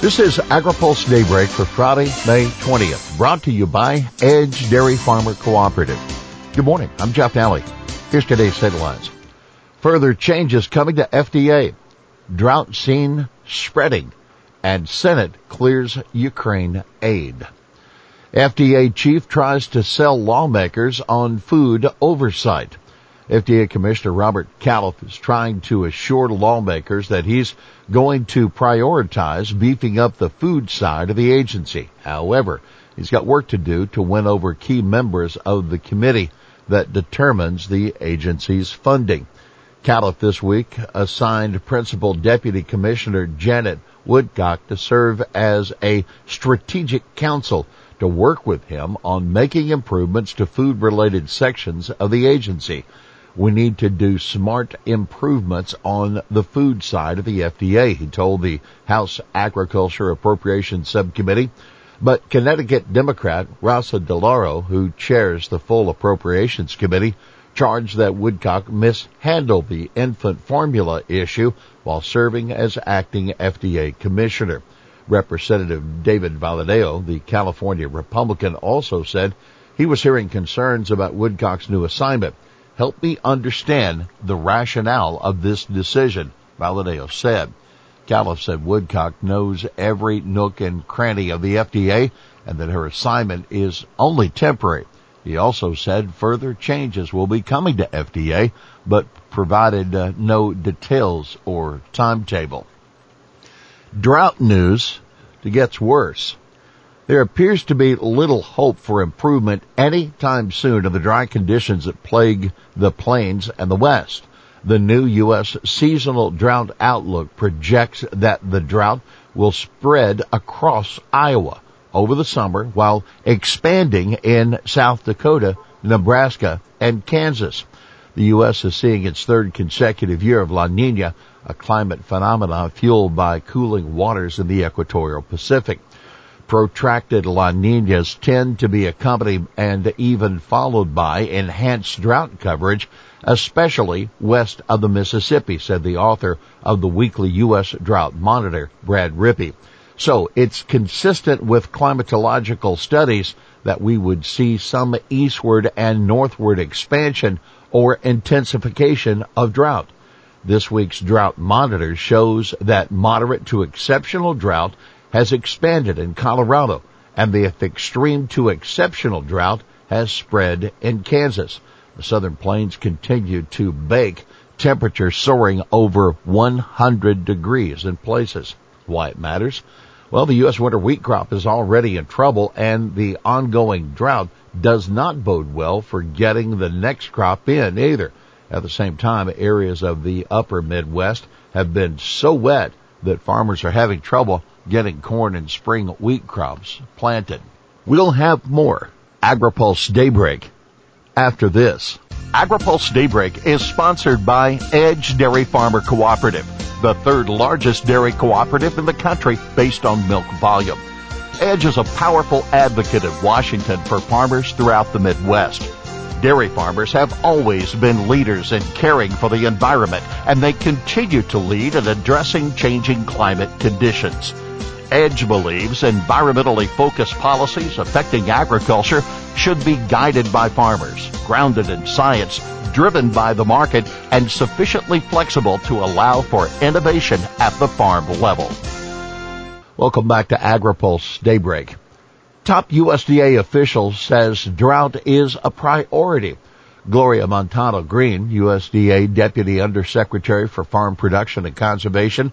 This is AgriPulse Daybreak for Friday, May 20th, brought to you by Edge Dairy Farmer Cooperative. Good morning. I'm Jeff Alley. Here's today's headlines. Further changes coming to FDA. Drought seen spreading and Senate clears Ukraine aid. FDA chief tries to sell lawmakers on food oversight. FDA Commissioner Robert Califf is trying to assure lawmakers that he's going to prioritize beefing up the food side of the agency. However, he's got work to do to win over key members of the committee that determines the agency's funding. Califf this week assigned Principal Deputy Commissioner Janet Woodcock to serve as a strategic counsel to work with him on making improvements to food related sections of the agency we need to do smart improvements on the food side of the FDA, he told the House Agriculture Appropriations Subcommittee. But Connecticut Democrat Rosa DeLauro, who chairs the full Appropriations Committee, charged that Woodcock mishandled the infant formula issue while serving as acting FDA commissioner. Representative David Valadao, the California Republican, also said he was hearing concerns about Woodcock's new assignment. Help me understand the rationale of this decision, Valadao said. Califf said Woodcock knows every nook and cranny of the FDA and that her assignment is only temporary. He also said further changes will be coming to FDA, but provided uh, no details or timetable. Drought news gets worse. There appears to be little hope for improvement anytime soon of the dry conditions that plague the plains and the west. The new U.S. seasonal drought outlook projects that the drought will spread across Iowa over the summer while expanding in South Dakota, Nebraska, and Kansas. The U.S. is seeing its third consecutive year of La Nina, a climate phenomenon fueled by cooling waters in the equatorial Pacific protracted La Ninas tend to be accompanied and even followed by enhanced drought coverage, especially west of the Mississippi, said the author of the weekly U.S. Drought Monitor, Brad Rippey. So it's consistent with climatological studies that we would see some eastward and northward expansion or intensification of drought. This week's drought monitor shows that moderate to exceptional drought has expanded in Colorado and the extreme to exceptional drought has spread in Kansas. The southern plains continue to bake, temperatures soaring over 100 degrees in places. Why it matters? Well, the U.S. winter wheat crop is already in trouble and the ongoing drought does not bode well for getting the next crop in either. At the same time, areas of the upper Midwest have been so wet that farmers are having trouble getting corn and spring wheat crops planted. We'll have more AgriPulse Daybreak after this. AgriPulse Daybreak is sponsored by Edge Dairy Farmer Cooperative, the third largest dairy cooperative in the country based on milk volume. Edge is a powerful advocate of Washington for farmers throughout the Midwest. Dairy farmers have always been leaders in caring for the environment, and they continue to lead in addressing changing climate conditions. Edge believes environmentally focused policies affecting agriculture should be guided by farmers, grounded in science, driven by the market, and sufficiently flexible to allow for innovation at the farm level. Welcome back to AgriPulse Daybreak. Top USDA official says drought is a priority. Gloria Montano Greene, USDA Deputy Undersecretary for Farm Production and Conservation,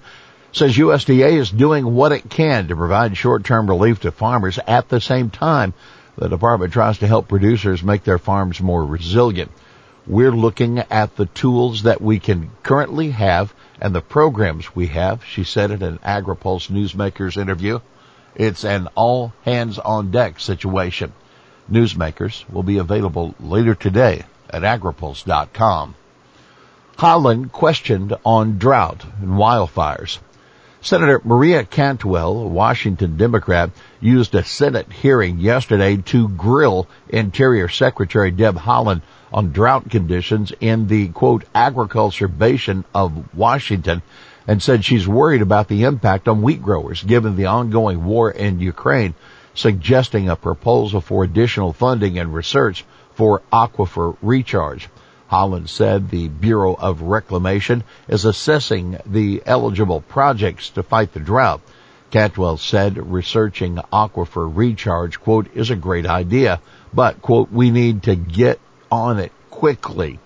says USDA is doing what it can to provide short-term relief to farmers at the same time the department tries to help producers make their farms more resilient. We're looking at the tools that we can currently have and the programs we have, she said in an AgriPulse Newsmakers interview. It's an all hands on deck situation. Newsmakers will be available later today at agripulse.com. Haaland questioned on drought and wildfires. Senator Maria Cantwell, a Washington Democrat, used a Senate hearing yesterday to grill Interior Secretary Deb Haaland on drought conditions in the quote agriculture basin of Washington and said she's worried about the impact on wheat growers given the ongoing war in Ukraine, suggesting a proposal for additional funding and research for aquifer recharge. Haaland said the Bureau of Reclamation is assessing the eligible projects to fight the drought. Cantwell said researching aquifer recharge, quote, is a great idea, but, quote, we need to get on it quickly.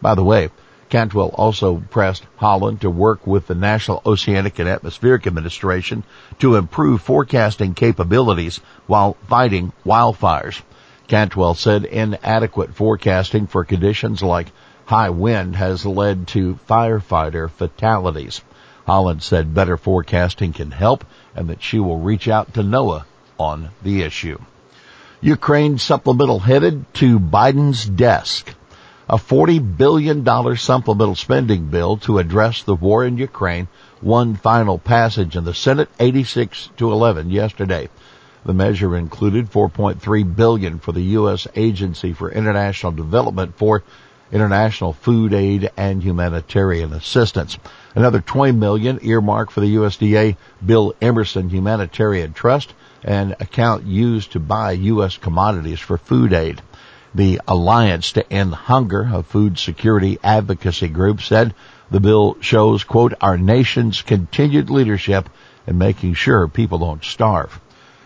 By the way, Cantwell also pressed Haaland to work with the National Oceanic and Atmospheric Administration to improve forecasting capabilities while fighting wildfires. Cantwell said inadequate forecasting for conditions like high wind has led to firefighter fatalities. Haaland said better forecasting can help and that she will reach out to NOAA on the issue. Ukraine supplemental headed to Biden's desk. A $40 billion supplemental spending bill to address the war in Ukraine won final passage in the Senate 86 to 11 yesterday. The measure included 4.3 billion for the U.S. Agency for International Development for international food aid and humanitarian assistance. Another 20 million earmarked for the USDA Bill Emerson Humanitarian Trust, an account used to buy U.S. commodities for food aid. The Alliance to End Hunger, a food security advocacy group, said the bill shows, quote, our nation's continued leadership in making sure people don't starve.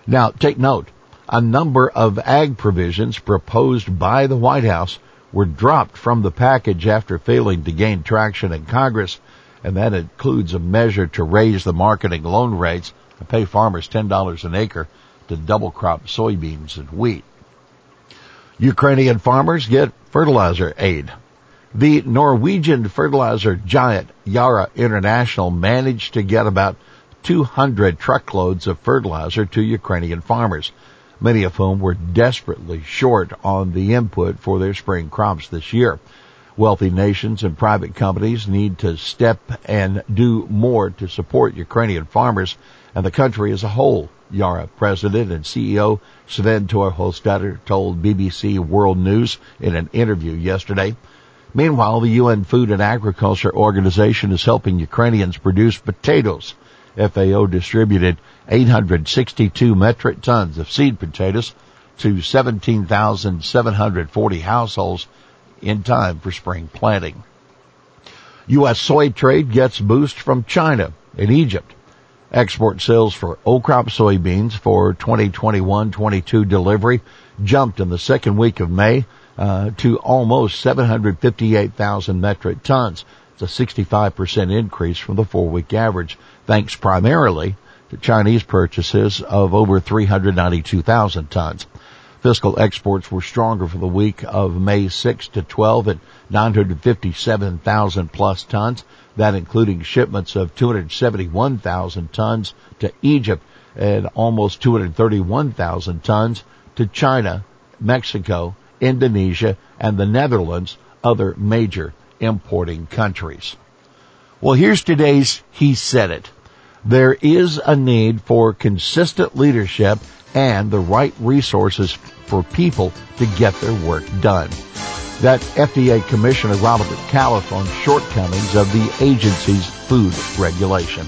Now, take note, a number of ag provisions proposed by the White House were dropped from the package after failing to gain traction in Congress, and that includes a measure to raise the marketing loan rates and pay farmers $10 an acre to double crop soybeans and wheat. Ukrainian farmers get fertilizer aid. The Norwegian fertilizer giant Yara International managed to get about 200 truckloads of fertilizer to Ukrainian farmers, many of whom were desperately short on the input for their spring crops this year. Wealthy nations and private companies need to step and do more to support Ukrainian farmers and the country as a whole. Yara president and CEO Svein Tore Holsether told BBC World News in an interview yesterday. Meanwhile, the UN Food and Agriculture Organization is helping Ukrainians produce potatoes FAO distributed 862 metric tons of seed potatoes to 17,740 households in time for spring planting. U.S. soy trade gets boost from China and Egypt. Export sales for old crop soybeans for 2021-22 delivery jumped in the second week of May uh, to almost 758,000 metric tons. It's a 65% increase from the four week average, thanks primarily to Chinese purchases of over 392,000 tons. Fiscal exports were stronger for the week of May 6 to 12 at 957,000 plus tons. That including shipments of 271,000 tons to Egypt and almost 231,000 tons to China, Mexico, Indonesia, and the Netherlands, other major importing countries. Well, here's today's He Said It. There is a need for consistent leadership and the right resources for people to get their work done. That FDA Commissioner Robert Califf on shortcomings of the agency's food regulation.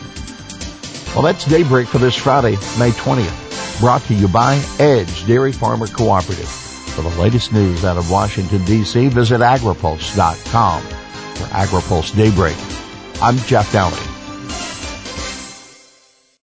Well, that's Daybreak for this Friday, May 20th. Brought to you by Edge Dairy Farmer Cooperative. For the latest news out of Washington, D.C., visit agripulse.com for AgriPulse Daybreak. I'm Jeff Dowling.